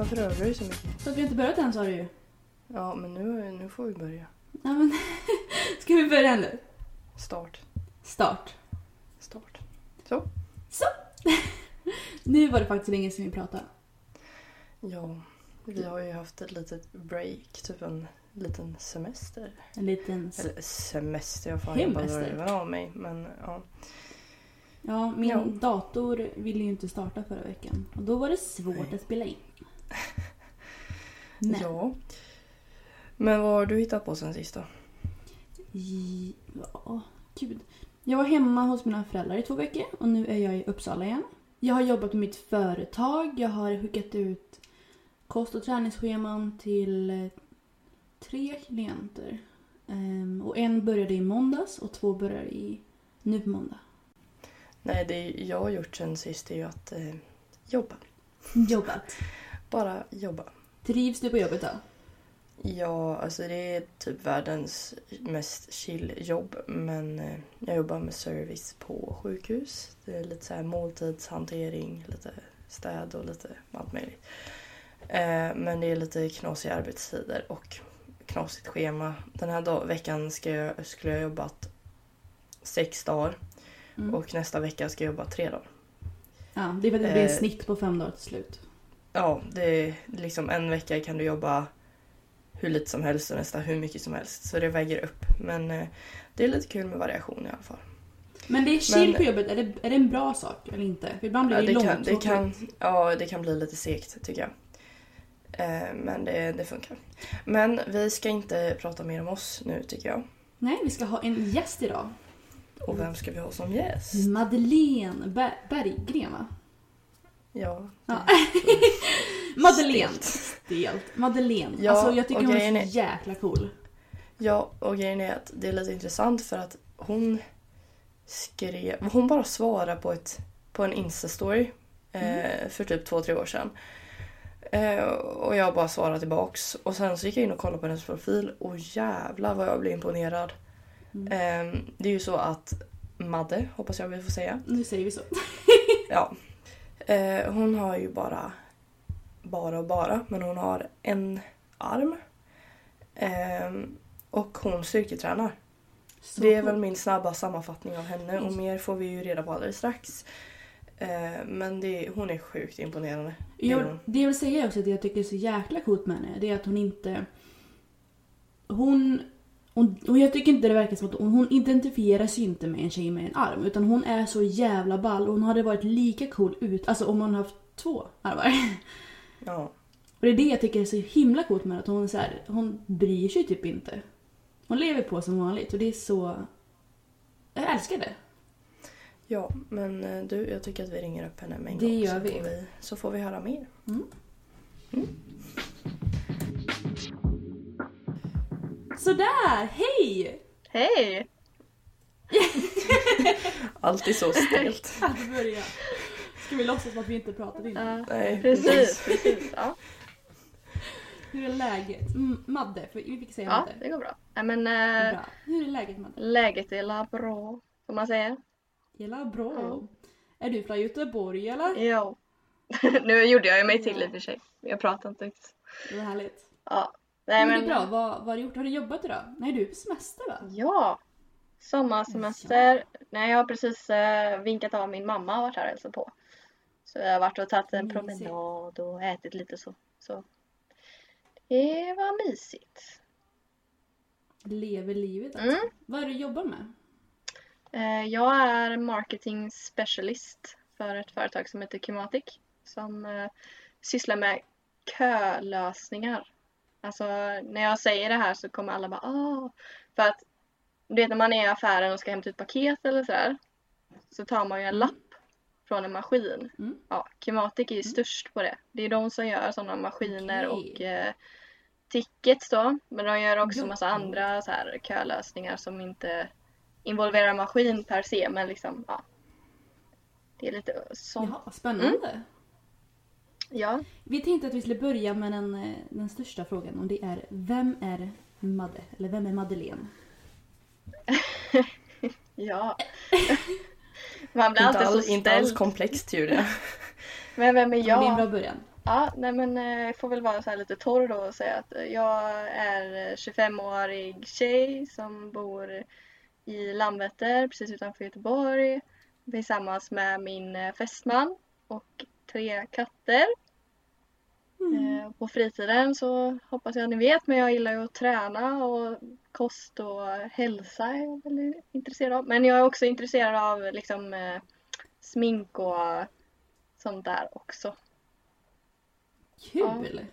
Varför rör du så mycket? Så att vi inte börjat än sa du ju. Ja, men nu, nu får vi börja. Ja, men Ska vi börja nu? Start. Start. Start. Så. Så. nu var det faktiskt länge sedan vi pratade. Ja, vi har ju haft ett litet break, typ en liten semester. En liten... Eller semester, jag bara dra över av mig. Men ja. Ja, min Ja. dator ville ju inte starta förra veckan. Och då var det svårt Nej. att spela in. Nej. ja. Men vad har du hittat på sen sist då? Ja, gud. Jag var hemma hos mina föräldrar i två veckor och nu är jag i Uppsala igen. Jag har jobbat med mitt företag. Jag har skickat ut kost och träningsscheman till eh, tre klienter. Ehm, och en började i måndags och två börjar i nu på måndag. Nej, det jag har gjort sen sist är ju att eh, jobba. Jobbat. Bara jobba. Trivs du på jobbet då? Ja, alltså det är typ världens mest chill jobb. Men eh, jag jobbar med service på sjukhus. Det är lite så här måltidshantering, lite städ och lite allt möjligt. Eh, men det är lite knasiga arbetstider och knasigt schema. Den här dag- veckan ska jag, skulle jag jobbat sex dagar Mm. och nästa vecka ska jag jobba tre dagar. Ja, det är för att det blir Eh. snitt på fem dagar till slut. Ja, det är liksom en vecka kan du jobba hur lite som helst och nästa hur mycket som helst. Så det väger upp. Men eh, det är lite kul med variation i alla fall. Men det är chill Men- på jobbet. Är det, är det en bra sak eller inte? För ibland blir Ja, det, det, långt. kan, det, kan, ja, det kan bli lite segt tycker jag. Eh, men det, det funkar. Men vi ska inte prata mer om oss nu tycker jag. Nej, vi ska ha en gäst idag. Och vem ska vi ha som gäst? Madeleine Ber- Berggren va? Ja, Ja. det- Madeleine. Stelt. Madeleine. Ja, alltså jag tycker hon är så jäkla cool. Ja, och grejen är att det är lite intressant för att hon skrev... Hon bara svarade på, ett, på en Insta-story eh, för typ två, tre år sedan. Eh, och jag bara svarade tillbaks. Och sen så gick jag in och kollade på hennes profil och jävlar vad jag blev imponerad. Eh, det är ju så att Madde, hoppas jag vi får säga. Nu säger vi så. Ja. Eh, hon har ju bara, bara och bara, men hon har en arm. Eh, och hon styrketränar. Så Det är väl min snabba sammanfattning av henne och mer får vi ju reda på alldeles strax. Eh, men det, hon är sjukt imponerande. Det Jag, hon. det jag vill säga också att jag tycker är så jäkla coolt med henne, det är att hon inte... Hon... hon och jag tycker inte det verkar som att hon, hon identifierar sig inte med en tjej med en arm. Utan hon är så jävla ball och hon hade varit lika cool ut, alltså om hon haft två armar. Ja. Och det är det jag tycker är så himla coolt med att hon, så här, hon bryr sig typ inte. Hon lever på som vanligt och det är så... Jag älskar det. ja, men eh, du, jag tycker att vi ringer upp henne med en Det gång. gör så, vi. Får vi. Så får vi höra mer. Sådär, hej! Hej! Alltid så stelt. Att börja. Ska vi låtsas som att vi inte pratade innan? Ja, Nej, precis, precis. Ja, Hur är läget? M- Madde, för vi fick säga ja Madde. det går bra. Nej, men äh, Bra. Hur är läget Madde? läget är la bra, som man säger. Gillar bra. Ja. Är du från Göteborg eller? Jo. nu gjorde jag ju mig till i och för sig. Jag pratar inte riktigt. Det var härligt. Ja. Nej, men, det är bra. Vad, vad har du gjort? Har du jobbat idag? Nej, du är på semester va? Ja. Sommarsemester. Nej, jag har precis äh, vinkat av min mamma och varit här och hälsat på. Så jag har varit och tagit en Mysigt. promenad och ätit lite så. så. Det var mysigt. Lever livet alltså. Mm. Vad är det du jobbar med? Eh, Jag är marketing specialist för ett företag som heter Kimatic som eh, sysslar med kölösningar. Alltså när jag säger det här så kommer alla bara ah. För att du vet när man är i affären och ska hämta ut paket eller sådär. Så tar man ju en lapp från en maskin. Mm. Ja, Kimatic är ju störst på det. Det är de som gör sådana maskiner Okej. och eh, tickets då. Men de gör också Ja. massa andra så här kölösningar som inte involverar maskin per se men liksom ja. Det är lite sånt. Jaha, spännande. Mm. Ja. Vi tänkte att vi skulle börja med den, eh, den största frågan och det är Vem är Madde? Eller vem är Madeleine? Ja. Man blir Inte, alltid all, så inte alls komplext Julia. Men vem är Det är en bra jag? början. Ja, nej men eh, jag får väl vara så här lite torr då och säga att eh, jag är 25-årig tjej som bor i Landvetter precis utanför Göteborg tillsammans med min eh, fästman och tre katter. Eh, På fritiden så hoppas jag att ni vet men jag gillar ju att träna och kost och hälsa är jag väldigt intresserad av. Men jag är också intresserad av liksom eh, smink och sånt där också. Kul!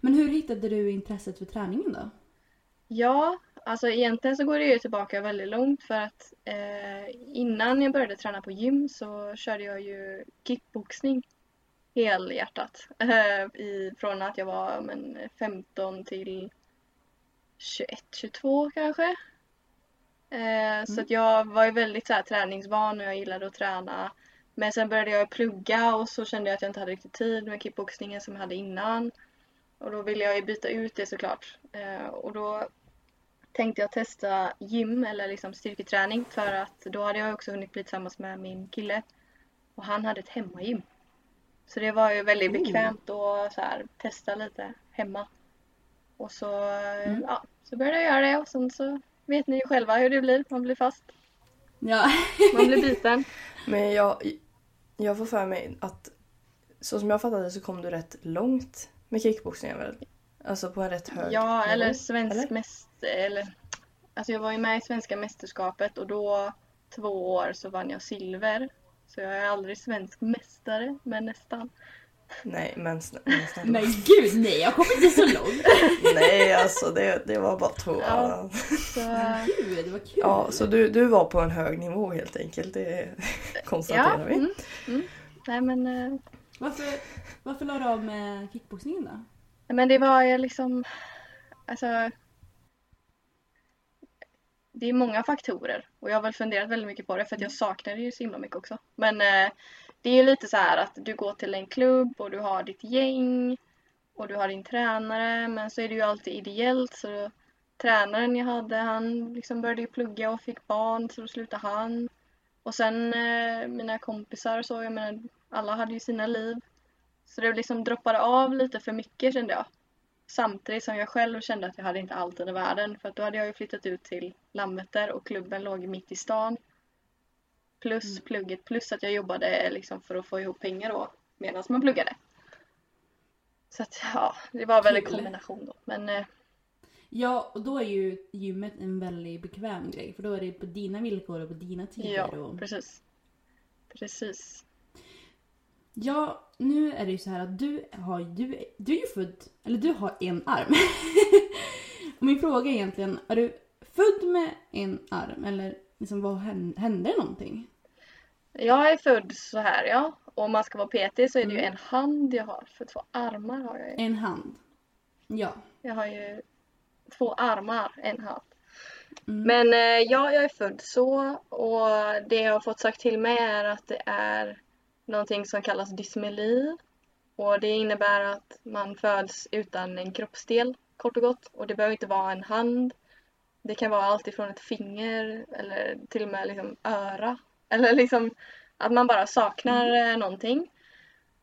Men hur hittade du intresset för träningen då? Ja, alltså egentligen så går det ju tillbaka väldigt långt för att eh, innan jag började träna på gym så körde jag ju kickboxning helhjärtat. Eh, i, från att jag var men, 15 till 21, 22 kanske. Eh, Så att jag var ju väldigt så här, träningsvan och jag gillade att träna. Men sen började jag plugga och så kände jag att jag inte hade riktigt tid med kickboxningen som jag hade innan. Och då ville jag ju byta ut det såklart. Eh, och då tänkte jag testa gym eller liksom styrketräning för att då hade jag också hunnit bli tillsammans med min kille. Och han hade ett hemmagym. Så det var ju väldigt bekvämt att så här, testa lite hemma. Och så, eh, ja, så började jag göra det och sen så vet ni ju själva hur det blir. Man blir fast. Ja. Man blir biten. Men jag, jag får för mig att så som jag fattade så kom du rätt långt med kickboxningen väl? Alltså på en rätt hög Ja, nivå, eller svensk eller? mäst... Eller, alltså jag var ju med i svenska mästerskapet och då två år så vann jag silver. Så jag är aldrig svensk mästare, men nästan. Nej men snä- men snälla. Nej gud nej, jag kommer inte så långt. Nej alltså det, det var bara två. Ja. Ja, Så, Gud, det var kul. så du, du var på en hög nivå helt enkelt. Det konstaterar ja, vi. mm, mm. Nej men, eh, Varför, varför la du av med kickboxningen då? Men det var liksom... Alltså... Det är många faktorer och jag har väl funderat väldigt mycket på det för att jag saknar det ju så himla mycket också. Men eh, det är ju lite så här att du går till en klubb och du har ditt gäng och du har din tränare men så är det ju alltid ideellt så tränaren jag hade han liksom började ju plugga och fick barn så då slutade han. Och sen eh, mina kompisar och så, jag menar alla hade ju sina liv. Så det liksom droppade av lite för mycket kände jag. Samtidigt som jag själv kände att jag hade inte all tid i världen för att då hade jag ju flyttat ut till Landvetter och klubben låg mitt i stan. Plus plugget, plus att jag jobbade liksom för att få ihop pengar då medan man pluggade. Så att ja, det var väl en kombination då. Men eh, Ja, och då är ju gymmet en väldigt bekväm grej. För då är det på dina villkor och på dina tider. ja, och... precis. Precis. Ja, nu är det ju så här att du har, du, du är ju född, eller du har en arm. och min fråga är egentligen, är du född med en arm eller liksom vad hände, hände någonting? Jag är född så här ja. Och om man ska vara petig så är det ju Mm. en hand jag har. För två armar har jag ju. En hand. Ja. Jag har ju två armar, en hand. Mm. Men eh, ja, jag är född så och det jag har fått sagt till mig är att det är någonting som kallas dysmeli. Och det innebär att man föds utan en kroppsdel kort och gott. Och det behöver inte vara en hand. Det kan vara allt ifrån ett finger eller till och med liksom öra. Eller liksom att man bara saknar eh, någonting.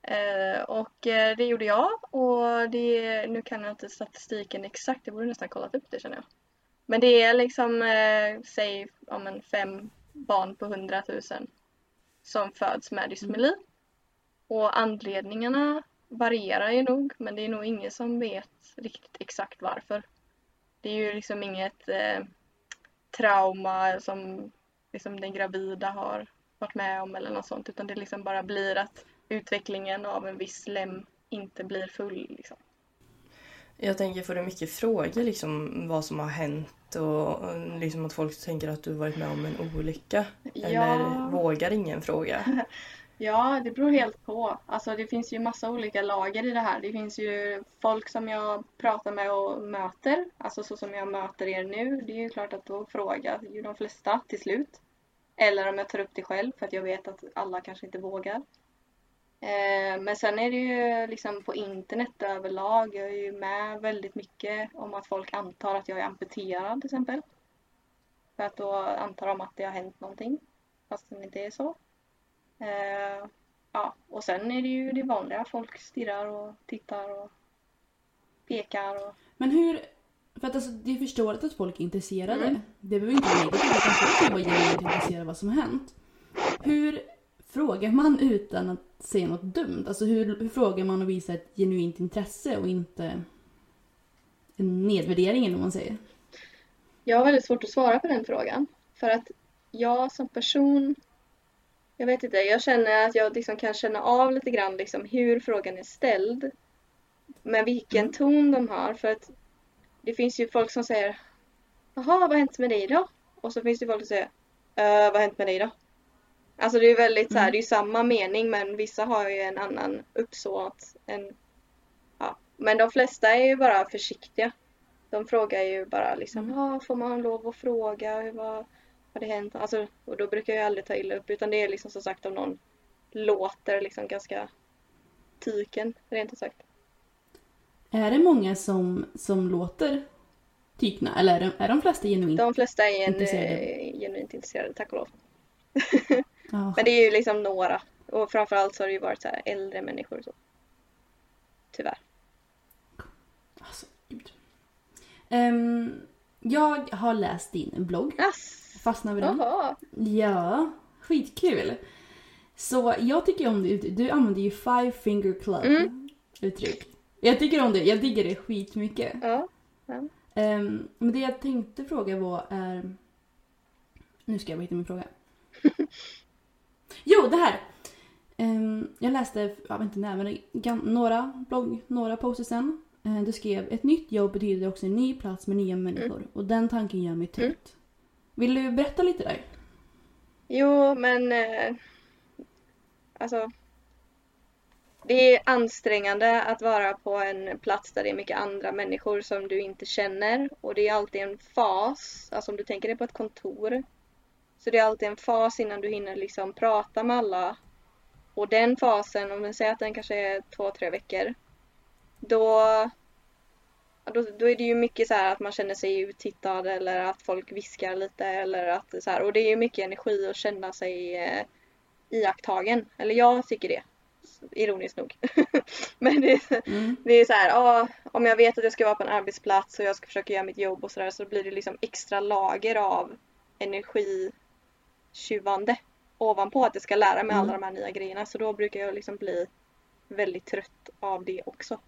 Eh, och eh, det gjorde jag och det, nu kan jag inte statistiken exakt, jag borde nästan kollat upp det känner jag. Men det är liksom, eh, säg ja, men fem barn på hundratusen som föds med dysmeli. Och anledningarna varierar ju nog, men det är nog ingen som vet riktigt exakt varför. Det är ju liksom inget eh, trauma som liksom den gravida har varit med om eller något sånt, utan det liksom bara blir att utvecklingen av en viss inte blir full. Liksom. Jag tänker, får du mycket frågor liksom vad som har hänt och liksom att folk tänker att du varit med om en olycka? Ja. Eller vågar ingen fråga? Ja, det beror helt på. Alltså det finns ju massa olika lager i det här. Det finns ju folk som jag pratar med och möter, alltså så som jag möter er nu. Det är ju klart att då frågar ju de flesta till slut. Eller om jag tar upp det själv för att jag vet att alla kanske inte vågar. Eh, men sen är det ju liksom på internet överlag. Jag är ju med väldigt mycket om att folk antar att jag är amputerad till exempel. För att då antar de att det har hänt någonting. Fast det inte är så. Eh, ja, och sen är det ju det vanliga. Folk stirrar och tittar och pekar. Och... Men hur... För att alltså, det är förståeligt att folk är intresserade. Mm. Det behöver inte vara negativt utan folk kan vara genuint intresserade av vad som har hänt. Hur frågar man utan att säga något dumt? Alltså hur, hur frågar man och visar ett genuint intresse och inte en nedvärdering eller man säger? Jag har väldigt svårt att svara på den frågan. För att jag som person, jag vet inte, jag känner att jag liksom kan känna av lite grann liksom hur frågan är ställd. Med vilken ton de har. För att det finns ju folk som säger Jaha, vad har hänt med dig då? Och så finns det folk som säger "Eh, vad har hänt med dig då? Alltså det är väldigt så här, det är samma mening men vissa har ju en annan uppsåt. En, ja. Men de flesta är ju bara försiktiga. De frågar ju bara liksom, ja får man lov att fråga? Hur, vad har det hänt? Alltså, och då brukar jag aldrig ta illa upp utan det är liksom som sagt om någon låter liksom ganska tyken, rent ut sagt. Är det många som, som låter tykna? Eller är de, är de flesta genuint? De flesta är en, Intresserade. genuint intresserade, tack och lov. Ja. Men det är ju liksom några. Och framförallt så har det ju varit så äldre människor. Så. Tyvärr. Alltså, gud. Ehm, jag har läst din blogg. Ass! Fastnade vid den. Ja, skitkul. Så jag tycker om det. Du använder ju five finger club Mm. uttryck. Jag tycker om det. Jag digger det skitmycket. Ja. Um, men det jag tänkte fråga var är... Nu ska jag bara hitta min fråga. jo, det här! Ehm, jag läste, jag vet inte när, några blogg, några poster sen. Uh, du skrev ett nytt jobb betyder också en ny plats med nya människor. Och den tanken gör mig trött. Vill du berätta lite där? Jo, men eh, alltså. Det är ansträngande att vara på en plats där det är mycket andra människor som du inte känner. Och det är alltid en fas, alltså om du tänker dig på ett kontor. Så det är alltid en fas innan du hinner liksom prata med alla. Och den fasen, om vi säger att den kanske är två, tre veckor. Då, då, då är det ju mycket så här att man känner sig uttittad eller att folk viskar lite eller att så här. Och det är ju mycket energi att känna sig eh, iakttagen. Eller jag tycker det. Ironiskt nog. Men det är, Mm. det är så här, ja, om jag vet att jag ska vara på en arbetsplats och jag ska försöka göra mitt jobb och sådär så blir det liksom extra lager av energitjuvande ovanpå att jag ska lära mig alla Mm. de här nya grejerna. Så då brukar jag liksom bli väldigt trött av det också.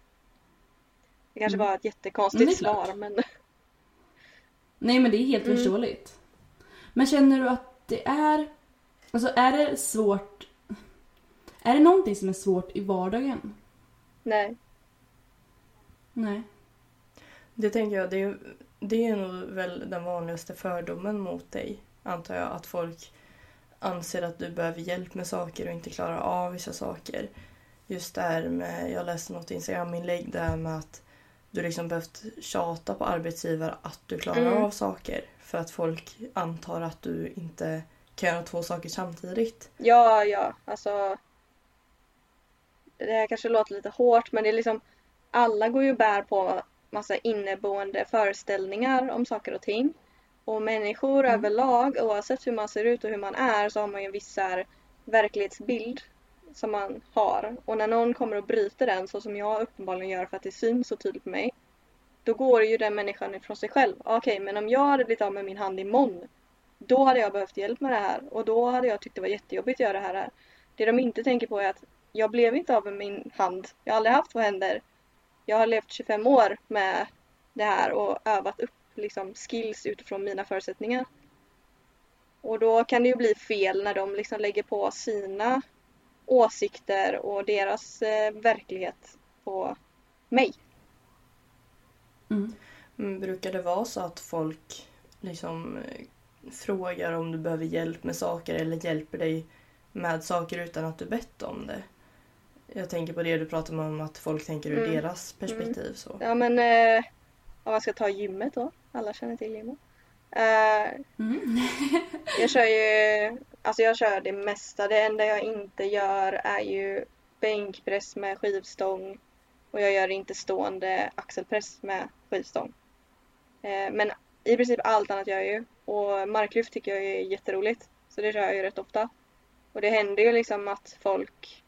Det kanske Mm. var ett jättekonstigt Mm, svar men Nej men det är helt Mm. förståeligt. Men känner du att det är... Alltså är det svårt... Är det någonting som är svårt i vardagen? nej. Nej. Det tänker jag, det är, det är nog väl den vanligaste fördomen mot dig, antar jag. Att folk anser att du behöver hjälp med saker och inte klarar av vissa saker. Just där med, jag läste något Instagram-inlägg där med att du liksom behövt tjata på arbetsgivare att du klarar Mm. av saker. För att folk antar att du inte kan göra två saker samtidigt. Ja, ja, alltså. Det här kanske låter lite hårt men det är liksom alla går ju och bär på massa inneboende föreställningar om saker och ting. Och människor överlag, oavsett hur man ser ut och hur man är, så har man ju en viss här verklighetsbild som man har. Och när någon kommer och bryter den, så som jag uppenbarligen gör för att det syns så tydligt på mig, då går ju den människan ifrån sig själv. Okej, men om jag hade blivit av med min hand imorgon, då hade jag behövt hjälp med det här och då hade jag tyckt det var jättejobbigt att göra det här. Det de inte tänker på är att jag blev inte av med min hand. Jag har aldrig haft två händer. Jag har levt 25 år med det här och övat upp liksom skills utifrån mina förutsättningar. Och då kan det ju bli fel när de liksom lägger på sina åsikter och deras eh, verklighet på mig. Mm. Men brukar det vara så att folk liksom eh, frågar om du behöver hjälp med saker eller hjälper dig med saker utan att du bett om det? Jag tänker på det du pratade om att folk tänker ur Mm. deras perspektiv. Så. Ja men eh, om man ska ta gymmet då. Alla känner till gymmet. Eh, Mm. jag kör ju, alltså jag kör det mesta. Det enda jag inte gör är ju bänkpress med skivstång. Och jag gör inte stående axelpress med skivstång. Eh, men i princip allt annat gör jag ju. Och marklyft tycker jag är jätteroligt. Så det kör jag ju rätt ofta. Och det händer ju liksom att folk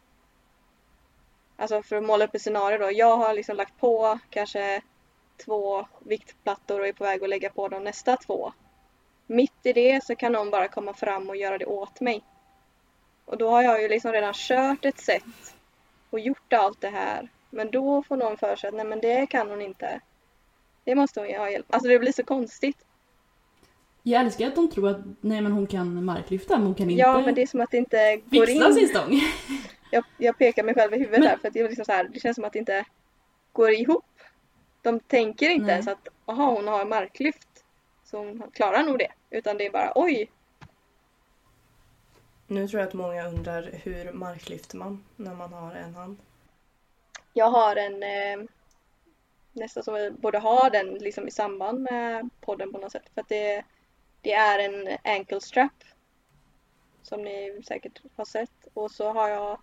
Alltså för att måla upp ett scenario då. Jag har liksom lagt på kanske två viktplattor och är på väg att lägga på de nästa två. Mitt i det så kan någon bara komma fram och göra det åt mig. Och då har jag ju liksom redan kört ett set och gjort allt det här. Men då får någon för sig att nej men det kan hon inte. Det måste hon ju ha hjälp Alltså det blir så konstigt. Jag älskar att de tror att nej men hon kan marklyfta men hon kan inte Ja men det är som att det inte går in. sin stång. Jag, jag pekar mig själv i huvudet Men- där för att det, är liksom så här, det känns som att det inte går ihop. De tänker inte Nej. ens att aha, hon har marklyft. Så hon klarar nog det. Utan det är bara oj. Nu tror jag att många undrar hur marklyfter man när man har en hand. Jag har en eh, nästan som vi borde ha den liksom i samband med podden på något sätt. För att det, det är en ankle strap. Som ni säkert har sett. Och så har jag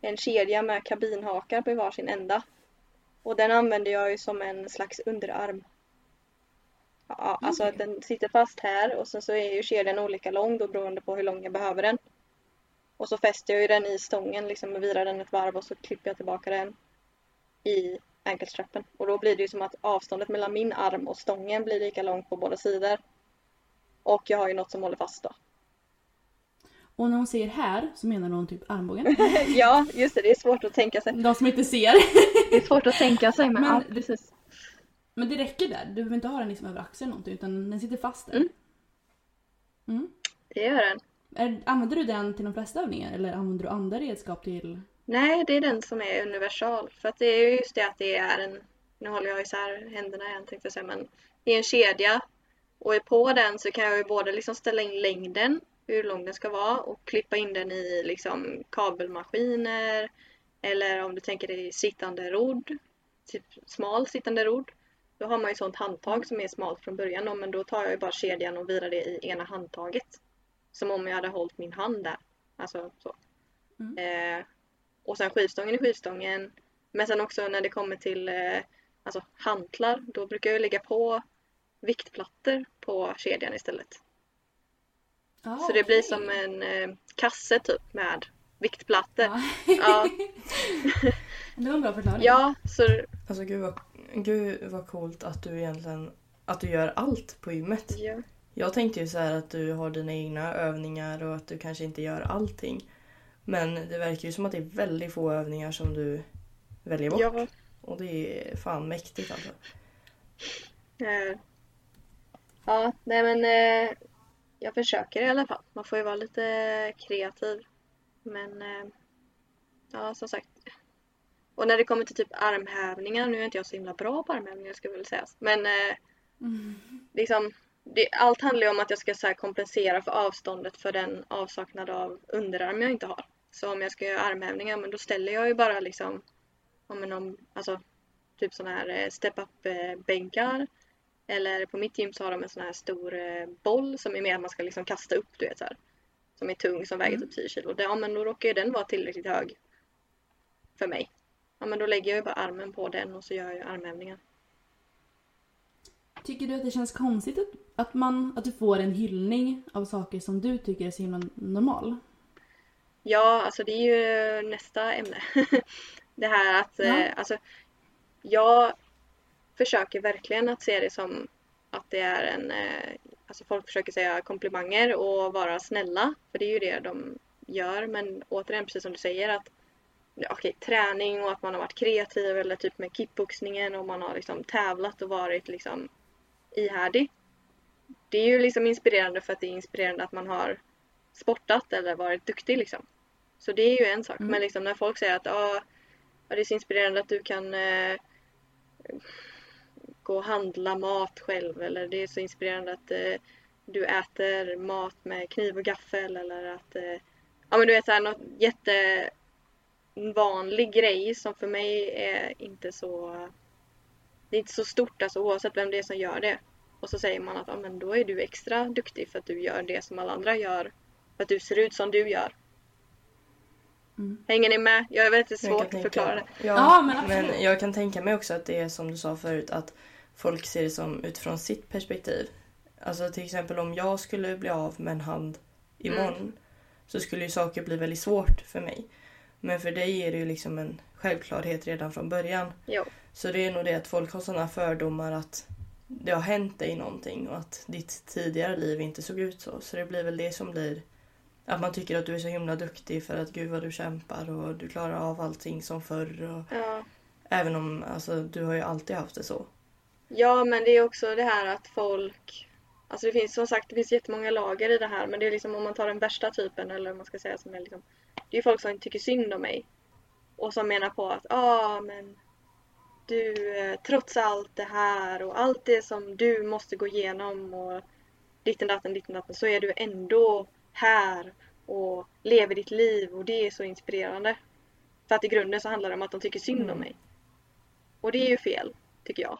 en kedja med kabinhakar på varsin ända. Och den använder jag ju som en slags underarm. Ja, alltså att den sitter fast här och sen så är ju kedjan olika lång då beroende på hur lång jag behöver den. Och så fäster jag ju den i stången, liksom virar den ett varv och så klipper jag tillbaka den i anklestrappen. Och då blir det ju som att avståndet mellan min arm och stången blir lika långt på båda sidor. Och jag har ju något som håller fast då. Och när hon säger här så menar hon typ armbågen. Ja, just det, det är svårt att tänka sig. De som inte ser. Det är svårt att tänka sig men, Men- ja, precis. Men det räcker där. Du behöver inte ha den liksom över axeln eller någonting utan den sitter fast där. Mm. Mm. Det gör den. Är, använder du den till de flesta övningar eller använder du andra redskap till? Nej, det är den som är universal. För att det är ju just det att det är en, nu håller jag isär händerna igen tänkte jag säga, men det är en kedja. Och på den så kan jag ju både liksom ställa in längden, hur lång den ska vara och klippa in den i liksom kabelmaskiner. Eller om du tänker dig sittande rodd, typ smal sittande rodd. Då har man ju sånt handtag som är smalt från början men då tar jag ju bara kedjan och virar det i ena handtaget. Som om jag hade hållit min hand där. Alltså så. Eh, och sen skivstången i skivstången. Men sen också när det kommer till eh, alltså hantlar, då brukar jag lägga på viktplattor på kedjan istället. Ah, Så det blir som en eh, kasse typ med viktplattor. Ja. Ja, Det var en bra förklaring. ja så Alltså gud vad, gud vad coolt att du egentligen att du gör allt på gymmet. ja. Jag tänkte ju så här att du har dina egna övningar och att du kanske inte gör allting. Men det verkar ju som att det är väldigt få övningar som du väljer bort. ja. Och det är fan mäktigt alltså. Eh, Ja, nej men eh, jag försöker i alla fall. Man får ju vara lite kreativ. Men eh, ja, som sagt. Och när det kommer till typ armhävningar, nu är inte jag så himla bra på armhävningar ska väl sägas. Men eh, liksom, det, allt handlar ju om att jag ska så kompensera för avståndet för den avsaknad av underarm jag inte har. Så om jag ska göra armhävningar, men då ställer jag ju bara liksom, om en om, alltså typ sådana här eh, step-up eh, bänkar. Eller på mitt gym så har de en sån här stor boll som är mer att man ska liksom kasta upp, du vet så här. Som är tung, som väger typ 10 kilo. Det- Ja men då råkar ju den vara tillräckligt hög. För mig. Ja men då lägger jag ju bara armen på den och så gör jag armhävningar. Tycker du att det känns konstigt att, att, man, att du får en hyllning av saker som du tycker är så himla normal? Ja, alltså det är ju nästa ämne. det här att, Ja. eh, alltså, jag försöker verkligen att se det som att det är en, eh, alltså folk försöker säga komplimanger och vara snälla, för det är ju det de gör, men återigen precis som du säger att okej, träning och att man har varit kreativ eller typ med kickboxningen och man har liksom tävlat och varit liksom ihärdig. Det är ju liksom inspirerande för att det är inspirerande att man har sportat eller varit duktig liksom. Så det är ju en sak. Men liksom när folk säger att ah, det är så inspirerande att du kan eh, och handla mat själv eller det är så inspirerande att eh, du äter mat med kniv och gaffel eller att eh, ja men du vet såhär något jättevanlig grej som för mig är inte så det är inte så stort alltså oavsett vem det är som gör det. Och så säger man att ja, men då är du extra duktig för att du gör det som alla andra gör. För att du ser ut som du gör. Mm. Hänger ni med? Jag är väldigt svårt att förklara det. Ja, Ja, men absolut. men jag kan tänka mig också att det är som du sa förut att folk ser det som utifrån sitt perspektiv. Alltså till exempel om jag skulle bli av med en hand imorgon så skulle ju saker bli väldigt svårt för mig. Men för dig är det ju liksom en självklarhet redan från början. Jo. Så det är nog det att folk har sådana fördomar att det har hänt dig någonting och att ditt tidigare liv inte såg ut så. Så det blir väl det som blir att man tycker att du är så himla duktig för att gud vad du kämpar och du klarar av allting som förr. Och, Ja. även om alltså, du har ju alltid haft det så. Ja, men det är också det här att folk... Alltså det finns som sagt det finns jättemånga lager i det här men det är liksom om man tar den värsta typen eller vad man ska säga som är liksom... Det är folk som tycker synd om mig. Och som menar på att ja ah, men du eh, trots allt det här och allt det som du måste gå igenom och ditten datten ditten datten så är du ändå här och lever ditt liv och det är så inspirerande. För att i grunden så handlar det om att de tycker synd om Mm. mig. Och det är ju fel, tycker jag.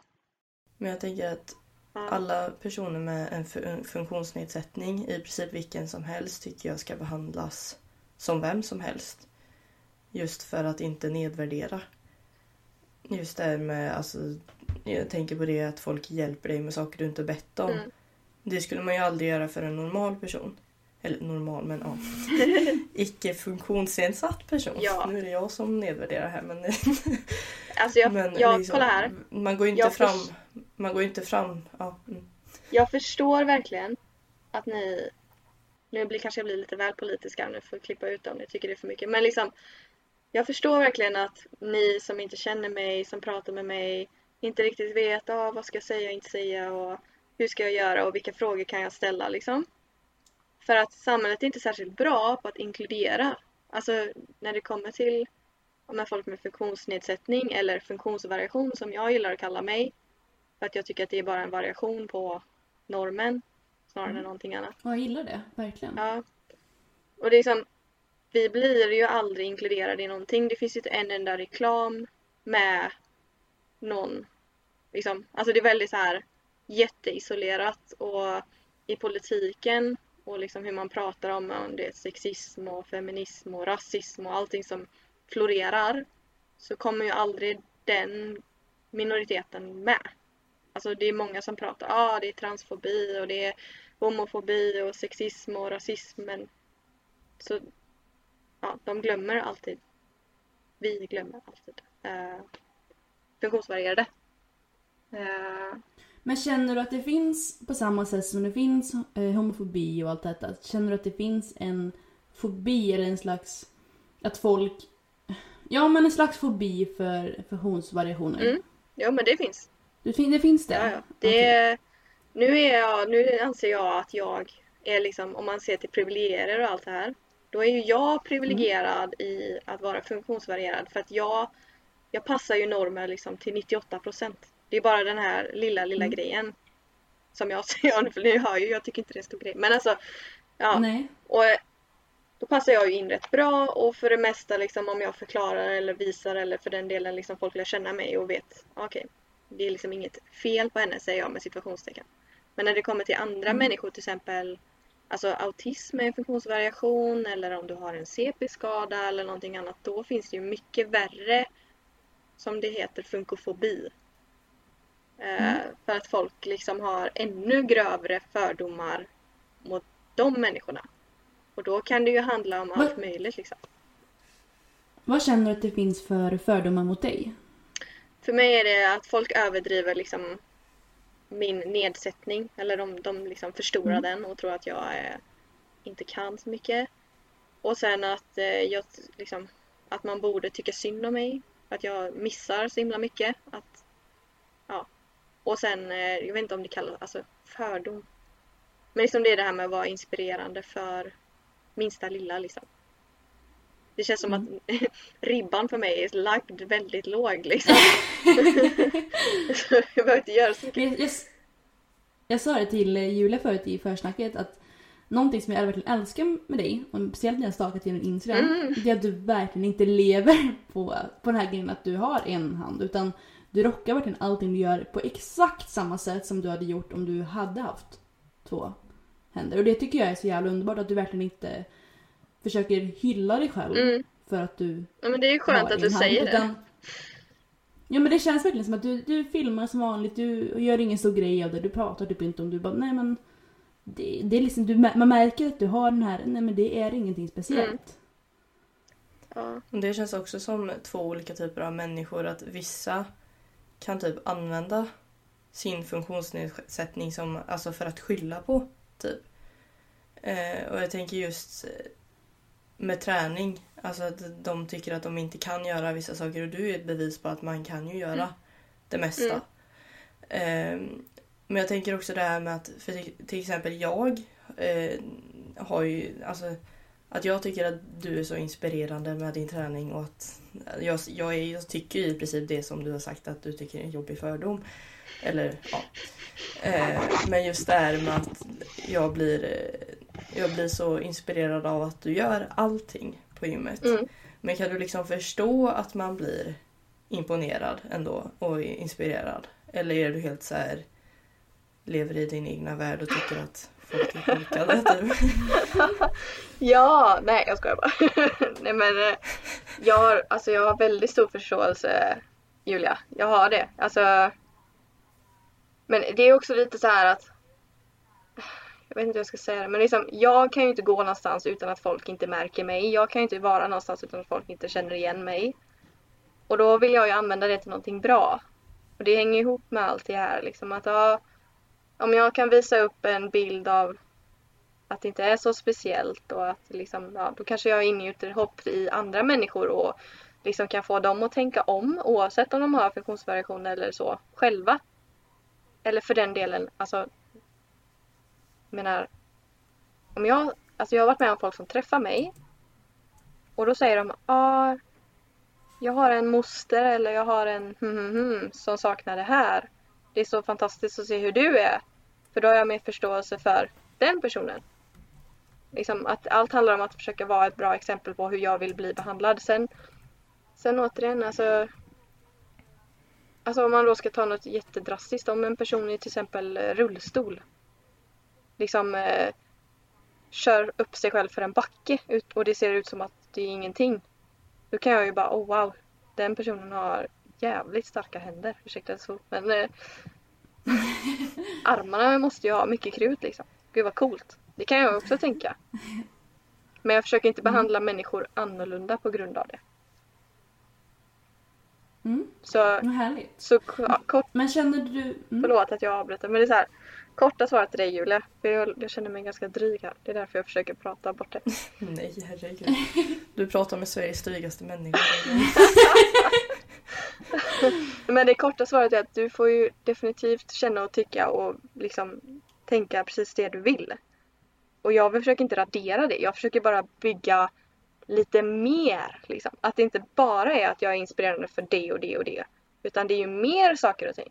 Men jag tänker att alla personer med en fu- en funktionsnedsättning, i princip vilken som helst, tycker jag ska behandlas som vem som helst. Just för att inte nedvärdera. Just det här med, alltså, jag tänker på det att folk hjälper dig med saker du inte bett om. Mm. Det skulle man ju aldrig göra för en normal person. Eller normal, men ja. Icke funktionsnedsatt person. Ja. Nu är det jag som nedvärderar här men... Alltså jag, men jag liksom, kolla här. Man går ju inte Jag fram... förs- man går ju inte fram... Ja, mm. Jag förstår verkligen att ni... Nu blir kanske jag blir lite väl politiska nu för att klippa ut om ni tycker det är för mycket. Men liksom, jag förstår verkligen att ni som inte känner mig, som pratar med mig, inte riktigt vet ah, vad ska jag säga och inte säga och hur ska jag göra och vilka frågor kan jag ställa liksom. För att samhället är inte särskilt bra på att inkludera. Alltså när det kommer till ja, folk med funktionsnedsättning eller funktionsvariation som jag gillar att kalla mig. För att jag tycker att det är bara en variation på normen snarare än någonting annat. Ja, jag gillar det. Verkligen. Ja. Och det är liksom, vi blir ju aldrig inkluderade i någonting. Det finns ju inte en enda reklam med någon. Liksom, alltså det är väldigt så här jätteisolerat och i politiken och liksom hur man pratar om, om det är sexism och feminism och rasism och allting som florerar så kommer ju aldrig den minoriteten med. Alltså det är många som pratar, ja ah, det är transfobi och det är homofobi och sexism och rasism men så ja, de glömmer alltid. Vi glömmer alltid. Uh, funktionsvarierade. Eh, Men känner du att det finns, på samma sätt som det finns eh, homofobi och allt detta, känner du att det finns en fobi eller en slags, att folk, ja men en slags fobi för funktionsvariationer? Mm. ja men det finns. Det, fin- det finns det? Ja, ja. Det, nu, är jag, nu anser jag att jag är liksom, om man ser till privilegier och allt det här, då är ju jag privilegierad i att vara funktionsvarierad för att jag, jag passar ju normer liksom till 98 procent. Det är bara den här lilla, lilla grejen som jag ser, för ni hör ju, jag tycker inte det är en stor grej. Men alltså, ja. Nej. Och då passar jag ju in rätt bra och för det mesta liksom om jag förklarar eller visar eller för den delen liksom folk lär känna mig och vet, okej, det är liksom inget fel på henne säger jag med situationstecken. Men när det kommer till andra människor till exempel Alltså autism är en funktionsvariation eller om du har en CP-skada eller någonting annat då finns det ju mycket värre som det heter funkofobi. Eh, för att folk liksom har ännu grövre fördomar mot de människorna. Och då kan det ju handla om allt Vad- möjligt liksom. Vad känner du att det finns för fördomar mot dig? För mig är det att folk överdriver liksom min nedsättning. Eller de, de liksom förstorar den och tror att jag eh, inte kan så mycket. Och sen att, eh, jag, liksom, att man borde tycka synd om mig. Att jag missar så himla mycket. Att, ja. Och sen, eh, jag vet inte om det kallas alltså, fördom. Men liksom det är det här med att vara inspirerande för minsta lilla liksom. Det känns som att ribban för mig är lagd väldigt låg liksom. så jag behöver inte göra så mycket. Jag, jag, jag sa det till Julia förut i försnacket att någonting som jag verkligen älskar med dig, och speciellt när jag stakat genom Instagram, Mm. det är att du verkligen inte lever på, på den här grejen att du har en hand. Utan du rockar verkligen allting du gör på exakt samma sätt som du hade gjort om du hade haft två händer. Och det tycker jag är så jävla underbart att du verkligen inte försöker hylla dig själv Mm. för att du Ja, men det är ju skönt att du hand, säger det. utan- Ja men det känns verkligen som att du, du filmar som vanligt, du gör ingen stor grej av det, du pratar typ inte om du bara nej men det, det är liksom, du, man märker att du har den här, nej men det är ingenting speciellt. Ja. Det känns också som två olika typer av människor. Att vissa kan typ använda sin funktionsnedsättning som, alltså för att skylla på. Typ. Eh, och jag tänker just med träning. Alltså att de tycker att de inte kan göra vissa saker och du är ett bevis på att man kan ju göra det mesta. Eh, men jag tänker också det här med att, för till, till exempel jag eh, har ju, alltså att jag tycker att du är så inspirerande med din träning och att jag, jag, är, jag tycker i princip det som du har sagt att du tycker är en jobbig fördom. Eller ja. Eh, men just det här med att jag blir, eh, jag blir så inspirerad av att du gör allting på gymmet. Mm. Men kan du liksom förstå att man blir imponerad ändå och inspirerad? Eller är du helt så här lever i din egna värld och tycker att folk är korkade? Typ? Ja, nej jag skojar bara. nej men eh, jag har, alltså, jag har väldigt stor förståelse Julia. Jag har det. Alltså, men det är också lite så här att jag vet inte hur jag ska säga det, men liksom, jag kan ju inte gå någonstans utan att folk inte märker mig. Jag kan ju inte vara någonstans utan att folk inte känner igen mig. Och då vill jag ju använda det till någonting bra. Och det hänger ihop med allt det här. Liksom, att, ja, om jag kan visa upp en bild av att det inte är så speciellt och att liksom, ja, då kanske jag ingjuter hopp i andra människor och liksom kan få dem att tänka om oavsett om de har funktionsvariationer eller så själva. Eller för den delen, alltså menar om jag, alltså jag har varit med om folk som träffar mig och då säger de ah, jag har en moster eller jag har en hmm, hmm, hmm, som saknar det här. Det är så fantastiskt att se hur du är. För då har jag mer förståelse för den personen. Liksom att allt handlar om att försöka vara ett bra exempel på hur jag vill bli behandlad. Sen, sen återigen, alltså, alltså om man då ska ta något jättedrastiskt. Om en person i till exempel rullstol liksom eh, kör upp sig själv för en backe ut, och det ser ut som att det är ingenting. Då kan jag ju bara, oh wow, den personen har jävligt starka händer. Ursäkta så, men eh, armarna måste ju ha mycket krut liksom. Gud vad coolt. Det kan jag också tänka. Men jag försöker inte behandla människor annorlunda på grund av det. Mm. Så, härligt. så kort, Men känner du... Mm. förlåt att jag avbryter, men det är så här. Korta svaret till dig Julia, för jag, jag känner mig ganska dryg här. Det är därför jag försöker prata bort det. Nej, herregud. Du pratar med Sveriges drygaste människa. Men det korta svaret är att du får ju definitivt känna och tycka och liksom tänka precis det du vill. Och jag försöker inte radera det. Jag försöker bara bygga lite mer. Liksom. Att det inte bara är att jag är inspirerande för det och det och det. Utan det är ju mer saker och ting.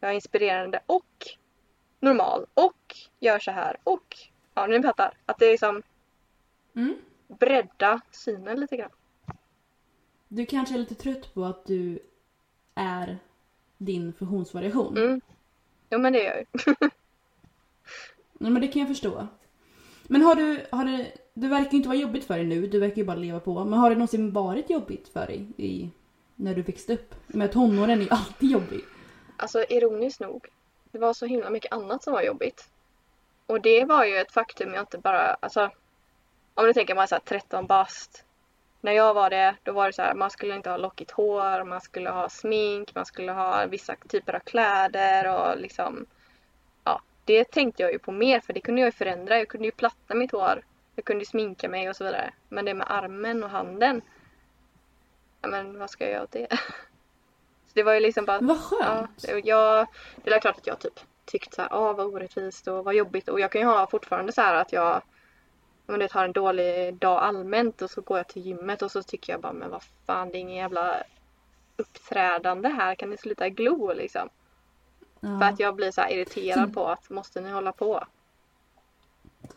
Jag är inspirerande och normal och gör så här och ja, ni fattar. Att det är liksom Mm. bredda synen lite grann. Du kanske är lite trött på att du är din funktionsvariation. Mm. Jo men det är jag ju. Ja, men det kan jag förstå. Men har du, har det, det verkar ju inte vara jobbigt för dig nu, du verkar ju bara leva på. Men har det någonsin varit jobbigt för dig i, när du växte upp? Men tonåren är ju alltid jobbig. Alltså ironiskt nog. Det var så himla mycket annat som var jobbigt. Och det var ju ett faktum jag inte bara, alltså. Om du tänker man så här 13 bast. När jag var det, då var det så här, man skulle inte ha lockigt hår, man skulle ha smink, man skulle ha vissa typer av kläder och liksom. Ja, det tänkte jag ju på mer för det kunde jag ju förändra. Jag kunde ju platta mitt hår. Jag kunde ju sminka mig och så vidare. Men det med armen och handen. Ja men vad ska jag göra åt det? Så det var ju liksom bara Men vad Ja, skönt. jag, det är klart att jag typ tyckt så här, åh vad orättvist och vad jobbigt och jag kan ju ha fortfarande så här att jag om du har en dålig dag allmänt och så går jag till gymmet och så tycker jag bara men vad fan det är ingen jävla uppträdande här, kan ni sluta glo liksom? Ja. För att jag blir så här irriterad på att måste ni hålla på?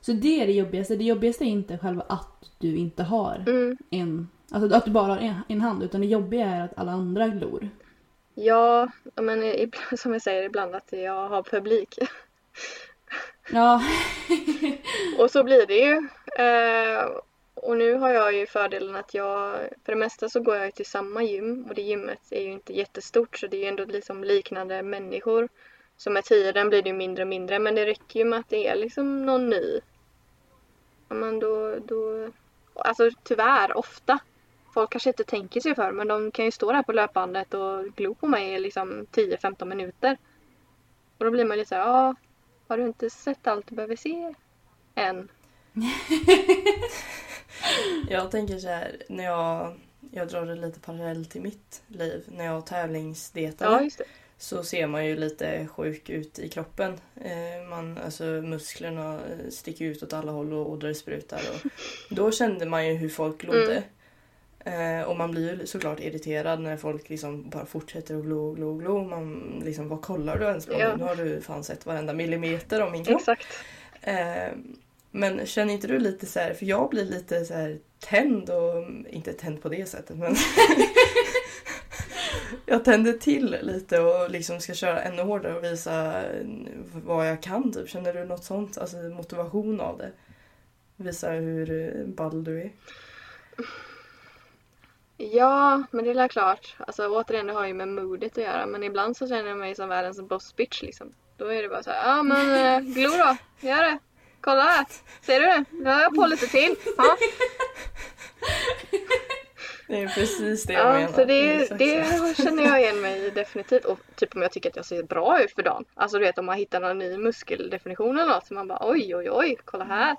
Så det är det jobbigaste. Det jobbigaste är inte själva att du inte har Mm. en... Alltså att du bara har en, en hand. Utan det jobbiga är att alla andra glor. Ja, men som jag säger ibland att jag har publik. Ja. Och så blir det ju. Eh, och nu har jag ju fördelen att jag, för det mesta så går jag till samma gym och det gymmet är ju inte jättestort så det är ju ändå liksom liknande människor. Så med tiden blir det ju mindre och mindre men det räcker ju med att det är liksom någon ny. Ja, men då, då, alltså tyvärr ofta. Folk kanske inte tänker sig för men de kan ju stå där på löpbandet och glo på mig i liksom 10-15 minuter. Och då blir man lite såhär, ja, har du inte sett allt du behöver se än? Jag tänker så här, när jag, jag drar det lite parallellt till mitt liv. När jag tävlingsdietade Ja, så ser man ju lite sjuk ut i kroppen. Eh, man, alltså musklerna sticker ut åt alla håll och ådror sprutar. Och då kände man ju hur folk glodde. Eh, och man blir ju såklart irriterad när folk liksom bara fortsätter att glo, glo, glo. Man liksom, vad kollar du ens på Ja. nu? Har du fan sett varenda millimeter av min kropp. Exakt. Eh, men känner inte du lite så här, för jag blir lite så här tänd och, inte tänd på det sättet men jag tänder till lite och liksom ska köra ännu hårdare och visa vad jag kan typ. Känner du något sånt? Alltså motivation av det? Visa hur eh, ball du är. Ja, men det är klart. Alltså återigen, det har ju med modet att göra. Men ibland så känner jag mig som världens boss bitch liksom. Då är det bara så här, ja men eh, glo då, gör det. Kolla här, ser du det? Nu har jag på lite till. Ja, Det är precis det jag ja menar. så det, det så. känner jag igen mig i definitivt. Och typ om jag tycker att jag ser bra ut för dagen. Alltså du vet om man hittar någon ny muskeldefinition eller något. Så man bara oj oj oj, kolla här.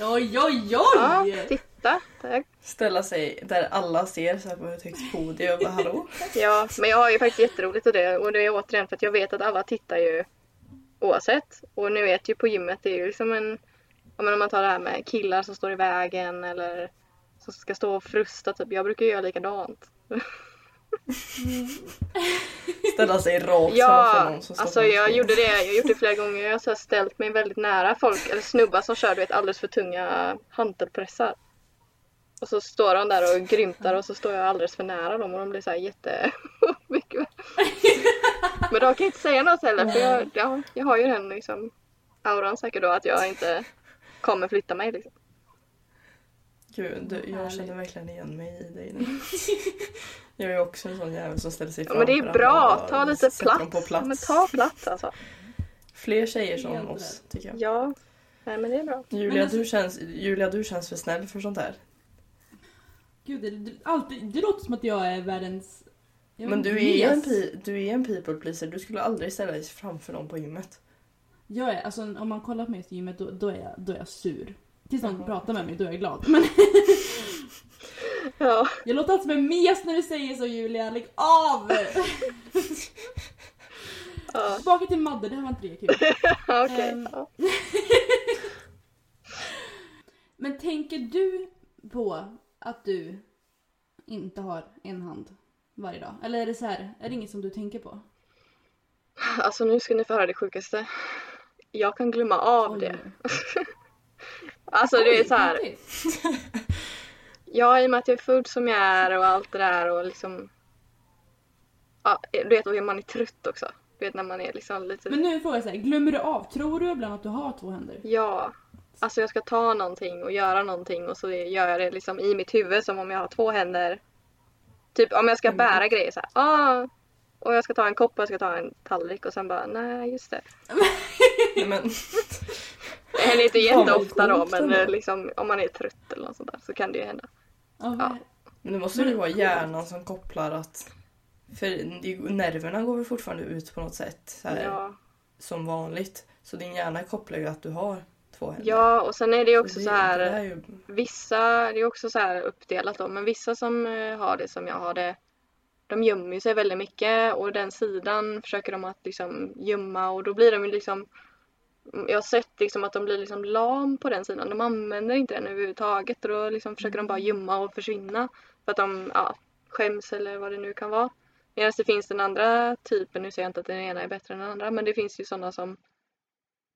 Oj, oj, Ja, oj! titta. Där. Ställa sig där alla ser så här på ett högt podium och bara hallå? Ja, men jag har ju faktiskt jätteroligt av det. Och det är återigen för att jag vet att alla tittar ju oavsett. Och nu vet ju på gymmet, det är ju liksom en... Ja, men om man tar det här med killar som står i vägen eller som ska stå och frusta typ. Jag brukar ju göra likadant. Ställa sig rakt framför Ja, någon som alltså jag gjorde det. Jag har gjort det flera gånger. Jag har ställt mig väldigt nära folk, eller snubbar som kör du vet, alldeles för tunga hantelpressar. Och så står de där och grymtar och så står jag alldeles för nära dem och de blir så här jätte... Men de kan inte säga något heller för jag, ja, jag har ju den liksom auran säkert då att jag inte kommer flytta mig liksom. Gud, jag känner verkligen igen mig i dig nu. Jag är också en sån jävel som ställer sig Ja, men det är framför bra, ta lite plats. på plats. Ja, men ta plats alltså. Fler tjejer som Helt oss, tycker jag. Ja, nej men det är bra. Julia, alltså- du känns, Julia, du känns för snäll för sånt här. Gud, det, det, alltid, det låter som att jag är världens... jag Men du är, en du är en people pleaser. Du skulle aldrig ställa dig framför någon på gymmet. Jag är, alltså, om man kollar på mig i gymmet då, då, är jag, då är jag sur. Tills någon pratar med mig, då är jag glad. Men Ja, jag låter alltid som en mes när du säger så Julia, lägg av! ja. Tillbaka till Madde, det här var inte det kul. okej. Ehm. ja. Men tänker du på att du inte har en hand varje dag? Eller är det så här, är det inget som du tänker på? Alltså nu ska ni få höra det sjukaste. Jag kan glömma av Oj, det. oj. Alltså det är Oj, så här. Ja, i och med att jag är född som jag är och allt det där och liksom... Ja, du vet och man är trött också. Du vet när man är liksom lite... Men nu är en fråga så här, glömmer du av? Tror du ibland att du har två händer? Ja. Alltså jag ska ta någonting och göra någonting och så gör jag det liksom i mitt huvud som om jag har två händer. Typ om jag ska bära grejer så här. Ah, och jag ska ta en kopp och jag ska ta en tallrik och sen bara nej just det. Men, Det händer inte jätteofta då men eh, liksom, om man är trött eller något sånt där så kan det ju hända. Ja. Men det måste ju vara hjärnan som kopplar att... För nerverna går väl fortfarande ut på något sätt så här, Ja. som vanligt. Så din hjärna kopplar ju att du har två händer. ja och sen är det ju också det, så här. Det är ju, Vissa, det är också så här uppdelat då, men vissa som eh, har det som jag har det de gömmer sig väldigt mycket och den sidan försöker de att liksom gömma och då blir de ju liksom jag har sett liksom att de blir liksom lam på den sidan. De använder inte den överhuvudtaget och då liksom försöker de bara gömma och försvinna. För att de ja, skäms eller vad det nu kan vara. Medan det finns den andra typen, nu säger jag inte att den ena är bättre än den andra, men det finns ju sådana som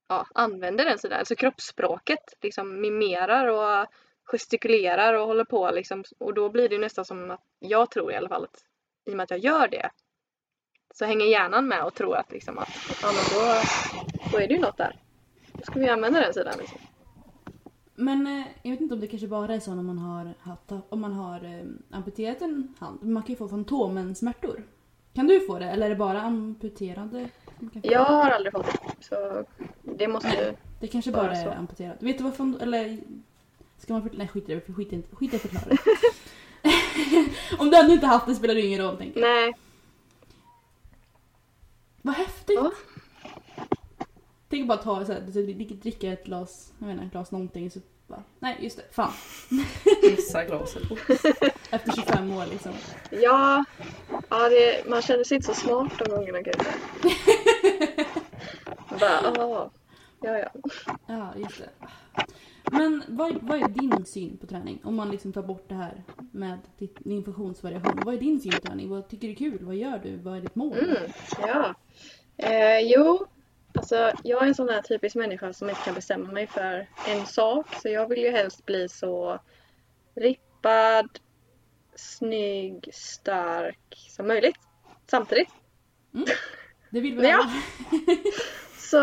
ja, använder den sidan, alltså kroppsspråket, liksom mimerar och gestikulerar och håller på liksom. Och då blir det nästan som att, jag tror i alla fall att i och med att jag gör det så hänger hjärnan med och tror att liksom att ja men då, då är det ju något där. Då ska vi använda den sidan liksom. Men eh, jag vet inte om det kanske bara är så när man har, haft, om man har eh, amputerat en hand. Man kan ju få fantomensmärtor. Kan du få det eller är det bara amputerade? Jag har aldrig fått det. Så det måste ju... Det kanske Bara bara är så. amputerat. Vet du vad fan, eller ska man för, nej skit i det, skit i, skit i att förklara. Om du hade inte haft det spelar det ingen roll tänker jag. Nej. Vad häftigt! Ja. Tänk bara ta så här, dricka ett glas, jag vet inte, ett glas någonting så bara, nej just det, fan. Missa glaset. Efter 25 år liksom. Ja, ja det, man känner sig inte så smart de gångerna kanske. Bara, ah, ja ja. Ja, just det. Men vad, vad är din syn på träning? Om man liksom tar bort det här med din funktionsvariation. Vad är din syn på träning? Vad tycker du är kul? Vad gör du? Vad är ditt mål? Mm, ja. Eh, jo, alltså jag är en sån här typisk människa som inte kan bestämma mig för en sak. Så jag vill ju helst bli så rippad, snygg, stark som möjligt. Samtidigt. Det vill vi Ja. Så,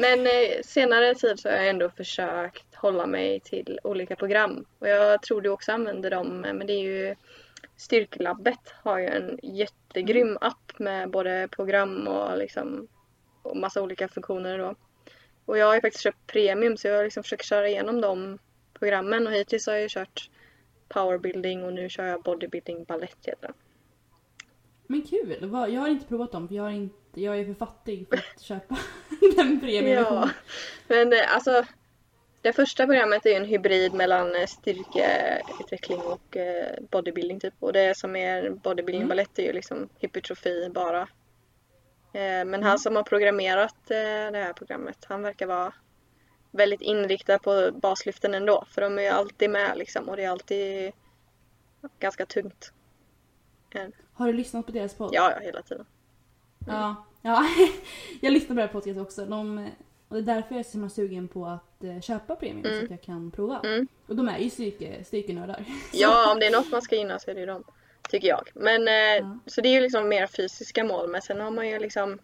men eh, senare tid så har jag ändå försökt hålla mig till olika program. Och jag tror du också använder dem, men det är ju Styrkelabbet har ju en jättegrym app med både program och liksom och massa olika funktioner då. Och jag har ju faktiskt köpt premium så jag har liksom försökt köra igenom de programmen och hittills har jag ju kört powerbuilding och nu kör jag bodybuilding ballett heter det. Men kul! Jag har inte provat dem för jag, har inte, jag är för fattig för att köpa den premiumversionen. Ja, men eh, alltså det första programmet är en hybrid mellan eh, styrkeutveckling och eh, bodybuilding typ. Och det som är bodybuilding Mm. ballett är ju liksom hypertrofi bara. Eh, Men han som har programmerat det här programmet, han verkar vara väldigt inriktad på baslyften ändå. För de är ju alltid med liksom och det är alltid ganska tungt. Har du lyssnat på deras podd? Ja, ja, hela tiden. Ja, ja. jag lyssnar på deras podcast också. De, och det är därför jag är så himla sugen på att eh, köpa premium så att jag kan prova. Mm. Och de är ju styrke, styrkenördar. Ja, om det är något man ska gynna så är det ju dem. Tycker jag. Men eh, Ja. så det är ju liksom mer fysiska mål men sen har man ju liksom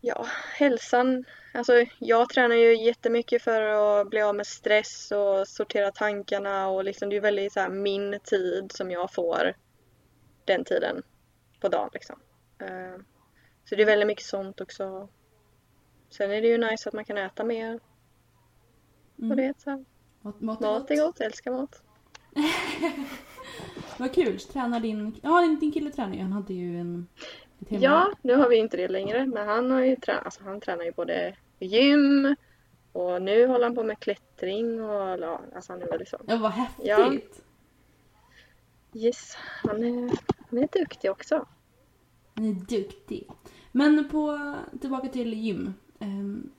Ja, hälsan. Alltså jag tränar ju jättemycket för att bli av med stress och sortera tankarna och liksom det är väldigt så här min tid som jag får den tiden på dagen liksom. Eh, så det är väldigt mycket sånt också. Sen är det ju nice att man kan äta mer. Mm. Och det så Mat, mat, mat är gott, jag älskar mat. Vad kul. Tränar din... Ja, din, kille tränar ju. Han hade ju en... Ja, nu har vi inte det längre men han har ju tränat, alltså han tränar ju både gym och nu håller han på med klättring och ja, alltså han är väldigt så. Ja, vad häftigt. Ja. Yes, han är, han är duktig också. Han är duktig. Men på, tillbaka till gym. Ehm,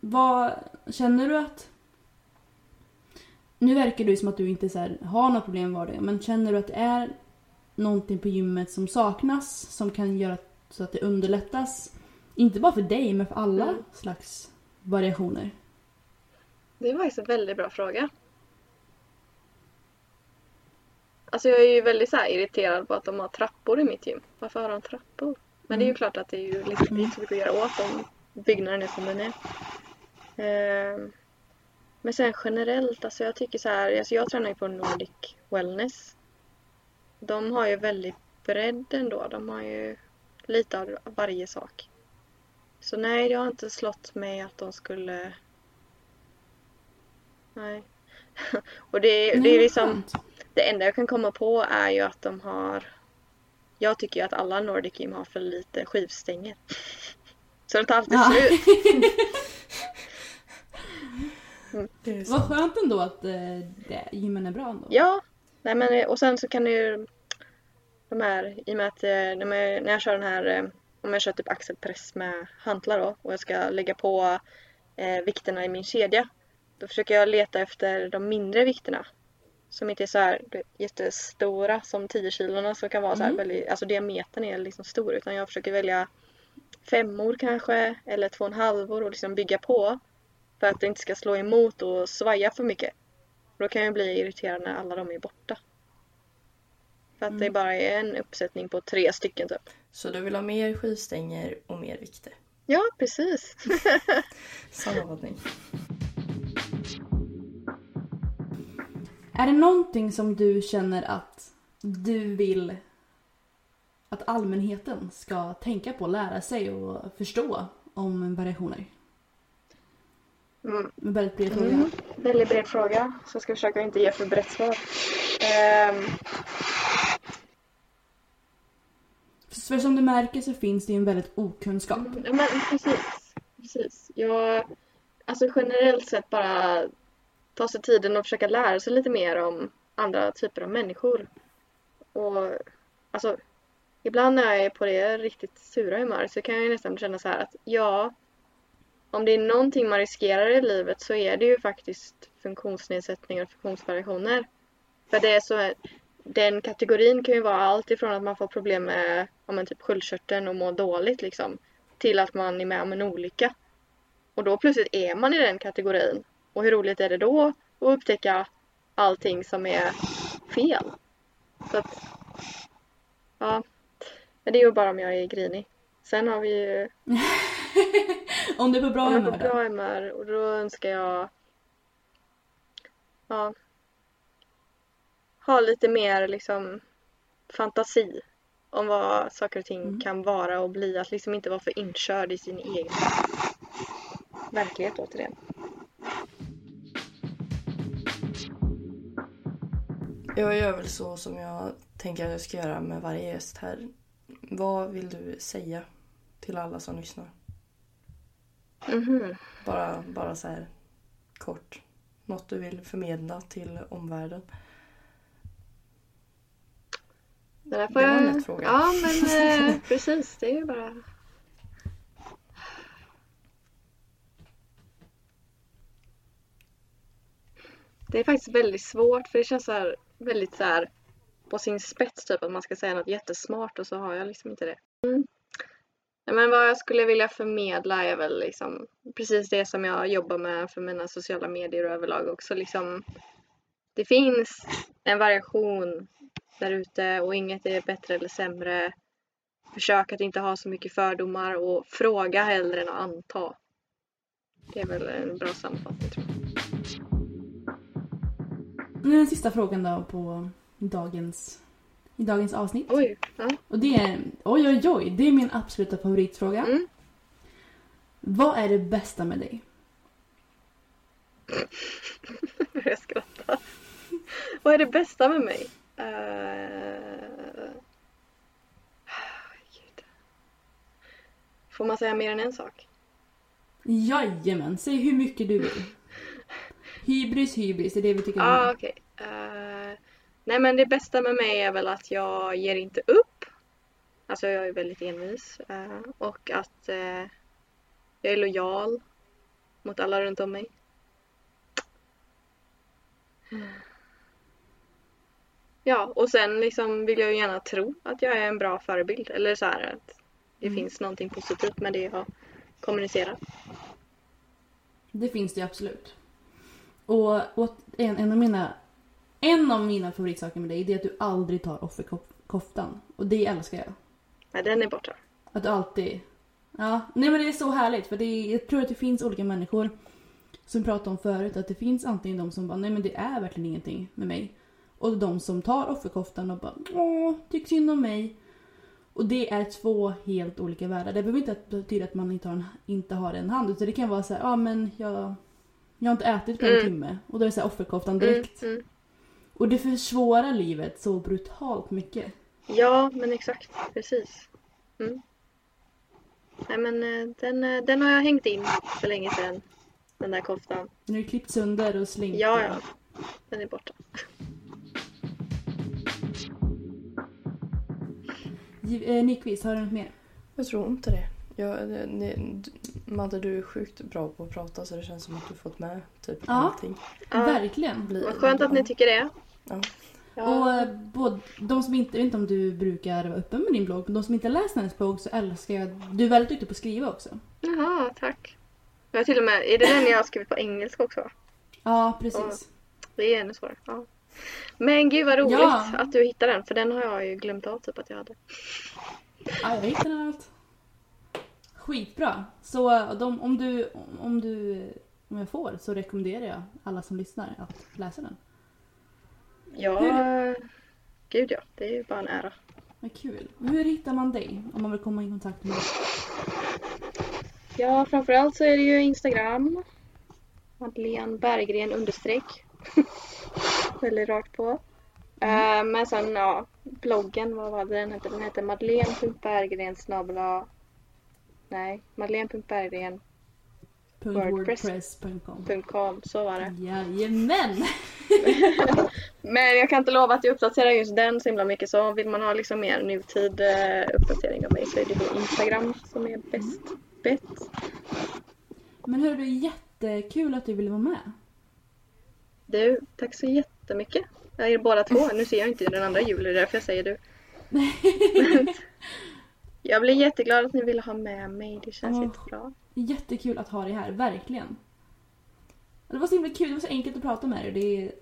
vad känner du att... Nu verkar du som att du inte så här, har några problem var det, men känner du att det är någonting på gymmet som saknas som kan göra så att det underlättas? Inte bara för dig, men för alla Mm. slags variationer. Det var faktiskt en väldigt bra fråga. Alltså jag är ju väldigt så irriterad på att de har trappor i mitt gym. Varför har de trappor? Men det är ju klart att det är ju liksom inte så mycket att göra åt om byggnaden är som den är. Men sen generellt, alltså jag tycker så här, alltså jag tränar ju på Nordic Wellness. De har ju väldigt bredd ändå. De har ju lite av varje sak. Så nej, det har inte slått mig att de skulle... Nej. Och det, det Nej, är vad liksom... Det enda jag kan komma på är ju att de har... Jag tycker ju att alla Nordic Gym har för lite skivstänger. Så de tar alltid Ja. slut. Det är Vad skönt ändå att eh, det, gymmen är bra ändå. Ja, nej men och sen så kan det ju de här, i och med att eh, när jag, när jag kör den här, eh, om jag kör typ axelpress med hantlar då och jag ska lägga på eh, vikterna i min kedja. Då försöker jag leta efter de mindre vikterna. Som inte är så här jättestora som 10 kilorna som kan vara så här väldigt, alltså diametern är liksom stor utan jag försöker välja femmor kanske eller två och en halvor och liksom bygga på. För att det inte ska slå emot och svaja för mycket. Då kan jag bli irriterad när alla de är borta. För att det bara är en uppsättning på tre stycken typ. Så du vill ha mer skivstänger och mer vikter? Ja, precis. Sammanfattning. Är det någonting som du känner att du vill att allmänheten ska tänka på, lära sig och förstå om variationer? Mm. En väldigt bred fråga. Mm. Väldigt bred fråga, så jag ska försöka inte ge för brett svar. Ehm, För som du märker så finns det ju en väldigt okunskap. Ja, men precis. precis. Jag, alltså generellt sett bara ta sig tiden och försöka lära sig lite mer om andra typer av människor. Och alltså, ibland när jag är på det riktigt sura humöret så kan jag ju nästan känna så här att ja, om det är någonting man riskerar i livet så är det ju faktiskt funktionsnedsättningar och funktionsvariationer. För det är så den kategorin kan ju vara allt ifrån att man får problem med ja, men typ sköldkörteln och mår dåligt liksom till att man är med om en olycka. Och då plötsligt är man i den kategorin. Och hur roligt är det då att upptäcka allting som är fel? Så att, ja. Det är ju bara om jag är grinig. Sen har vi ju Om du är på bra om jag är på humör bra humör och då önskar jag ja, ha lite mer liksom fantasi om vad saker och ting Mm. kan vara och bli. Att liksom inte vara för inkörd i sin egen verklighet återigen. Jag gör väl så som jag tänker att jag ska göra med varje gäst här. Vad vill du säga till alla som lyssnar? Mhm. Bara, bara så här kort. Något du vill förmedla till omvärlden. Det, där får Det var en lätt fråga. Ja men eh, precis, det är ju bara... Det är faktiskt väldigt svårt för det känns så här, väldigt så här på sin spets typ att man ska säga något jättesmart och så har jag liksom inte det. Mm. Men vad jag skulle vilja förmedla är väl liksom precis det som jag jobbar med för mina sociala medier och överlag också liksom. Det finns en variation där ute och inget är bättre eller sämre. Försök att inte ha så mycket fördomar och fråga hellre än att anta. Det är väl en bra sammanfattning tror jag. Nu är den sista frågan då på dagens, i dagens avsnitt. Oj, ja. Och det är, oj oj oj, det är min absoluta favoritfråga. Mm. Vad är det bästa med dig? Jag börjar skratta. Vad är det bästa med mig? Uh... Får man säga mer än en sak? Jajamän, säg hur mycket du vill. Hybris, hybris, det är det vi tycker om. ah, okej. Eh, nej, men det bästa med mig är väl att jag ger inte upp. Alltså, jag är väldigt envis. eh, och att eh, jag är lojal mot alla runt om mig. Ja, och sen liksom vill jag gärna tro att jag är en bra förebild. Eller så här att det finns någonting positivt med det jag kommunicerar. Det finns det absolut. Och, och en, en, av mina, en av mina favoritsaker med dig det är att du aldrig tar offerkoftan. Och det älskar jag. Nej, den är borta. Att du alltid... Ja, nej men det är så härligt för det är, jag tror att det finns olika människor som pratade om förut att det finns antingen de som bara nej men det är verkligen ingenting med mig. Och de som tar offerkoftan och bara åh, tycker synd om mig. Och det är två helt olika världar. Det behöver inte betyda att man inte har en, inte har en hand utan det kan vara så här, ja men jag, jag har inte ätit på en Mm. timme. Och då är det så här offerkoftan direkt. Mm, mm. Och det försvårar livet så brutalt mycket. Ja, men exakt. Precis. Mm. Nej, men eh, den, eh, den har jag hängt in för länge sedan. Den där koftan. Nu är klippt sönder och slängt. Ja, ja. Den är borta. Eh, Nyqvist, har du något mer? Jag tror inte det. Ja, det, det, d- Madde, du är sjukt bra på att prata så det känns som att du fått med typ Ja. allting. Ja. Verkligen. Blir- Vad skönt att ni tycker det. Ja. Och eh, både, de som inte, jag vet inte om du brukar vara öppen med din blogg, men de som inte läst hennes blogg så älskar jag, du är väldigt duktig på att skriva också. Jaha, tack. Jag till och med, är det den jag har skrivit på engelska också? Ja, precis. Det är ännu svårare. Ja. Men gud vad roligt Ja. att du hittade den för den har jag ju glömt av typ att jag hade. Ja, jag hittade allt. Skitbra. Så eh, de, om, du, om du, om jag får, så rekommenderar jag alla som lyssnar att läsa den. Ja, gud ja. Det är ju bara en ära. Vad kul. Hur hittar man dig om man vill komma i kontakt med dig? Ja, framförallt så är det ju Instagram. Madeleine Berggren understreck. Väldigt rakt på. Eh, men sen ja, bloggen, vad var det den hette? Den hette madeleine.berggren snabel-a- Nej, madeleine.berggren.com. .wordpress.com Så var det. Jajamän! Men jag kan inte lova att jag uppdaterar just den så himla mycket så vill man ha liksom mer nutid eh, uppdatering av mig så är det då Instagram som är bäst bett. Men hörru, jättekul att du ville vara med. Du, tack så jättemycket. Jag är båda två. Nu ser jag inte den andra Julie, därför jag säger du. jag blir jätteglad att ni ville ha med mig. Det känns Ja. jättebra. Jättekul att ha dig här, verkligen. Det var så himla kul, det var så enkelt att prata med dig. Det är,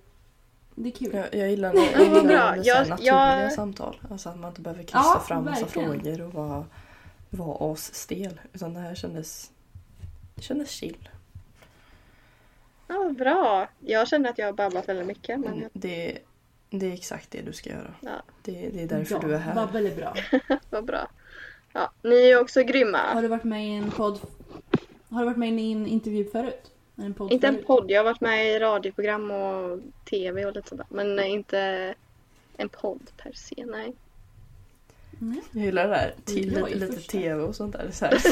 det är kul. Jag, jag gillar när Ja, jag gillar bra. är Jag- naturliga jag- samtal. Alltså att man inte behöver kryssa Ja, fram massa verkligen. frågor och vara, vara asstel. Utan det här kändes, det kändes chill. Ja, vad bra. Jag känner att jag har babblat väldigt mycket. Men Mm, Det, det är exakt det du ska göra. Ja. Det, det är därför ja, du är här. var väldigt bra. vad bra. Ja, ni är ju också grymma. Har du varit med i en podd? Har du varit med i en intervju förut? En podd Inte en förut? podd. Jag har varit med i radioprogram och tv och lite sådär. Men inte en podd per se, nej. Nej. Jag gillar det där. Lite, lite tv och sånt där. Så här.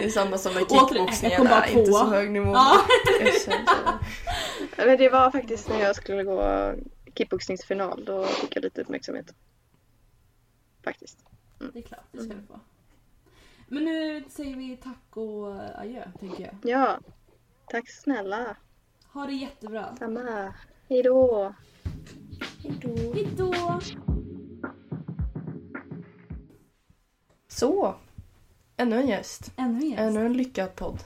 det är samma som med Nej, inte så hög nivå. Ja. Men det var faktiskt när jag skulle gå kickboxningsfinal. Då fick jag lite uppmärksamhet. Faktiskt. Det är klart, det ska du få. Men nu säger vi tack och adjö, tänker jag. Ja. Tack snälla. Ha det jättebra. Samma. Hej då. Hejdå! Så. Ännu en gäst. Ännu en gäst. Ännu en lyckad podd.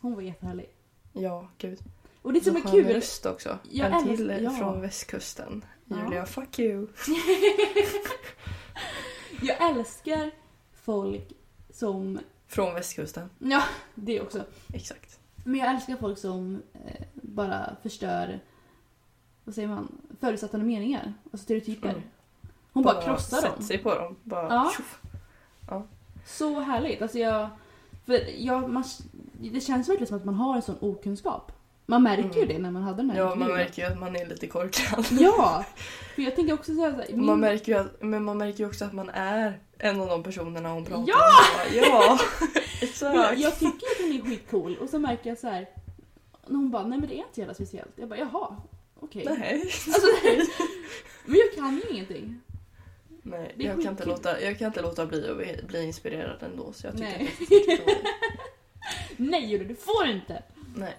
Hon var jättehärlig. Ja, gud. Och det som är Så kul... röst också. Jag en till ja. från västkusten. Ja. Julia, fuck you. Jag älskar folk som... Från västkusten. Ja, det också. Exakt. Men jag älskar folk som eh, bara förstör... Vad säger man? Förutsättande meningar. Alltså stereotyper. Mm. Hon bara, krossar sätter dem. sig på dem. Bara Ja. tjoff. Så härligt. Alltså jag... För jag, man, det känns verkligen som att man har en sån okunskap. Man märker ju Mm. det när man hade den här Ja, man märker ju att man är lite korkad. Ja! För jag tänker också så här, min- Man märker ju att, men man märker ju också att man är en av de personerna hon pratar Ja! om. Ja! Exakt. jag, jag tycker att hon är skitcool och så märker jag så här. När hon bara, nej men det är inte jävla speciellt. Jag bara, jaha. Okej. Nej. Alltså, men jag kan ju ingenting. Nej, jag kan, inte låta, jag kan inte låta bli att bli, inspirerad ändå. Så jag tycker Nej. att jag. Nej Julia, du får inte! Nej.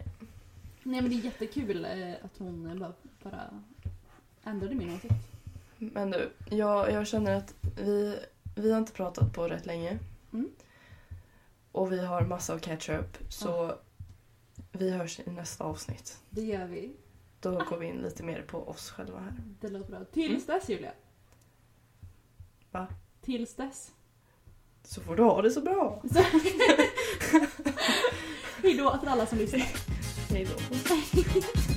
Nej men det är jättekul eh, att hon eh, bara, bara ändrade min åsikt. Men du, jag, jag känner att vi, vi har inte pratat på rätt länge. Mm. Och vi har massa att catch up. Så vi hörs i nästa avsnitt. Det gör vi. Då går vi in lite mer på oss själva här. Det låter bra. Tills dess Julia. Mm. Va? Tills dess. Så får du ha det så bra. Hejdå till alla som lyssnar. Hej då.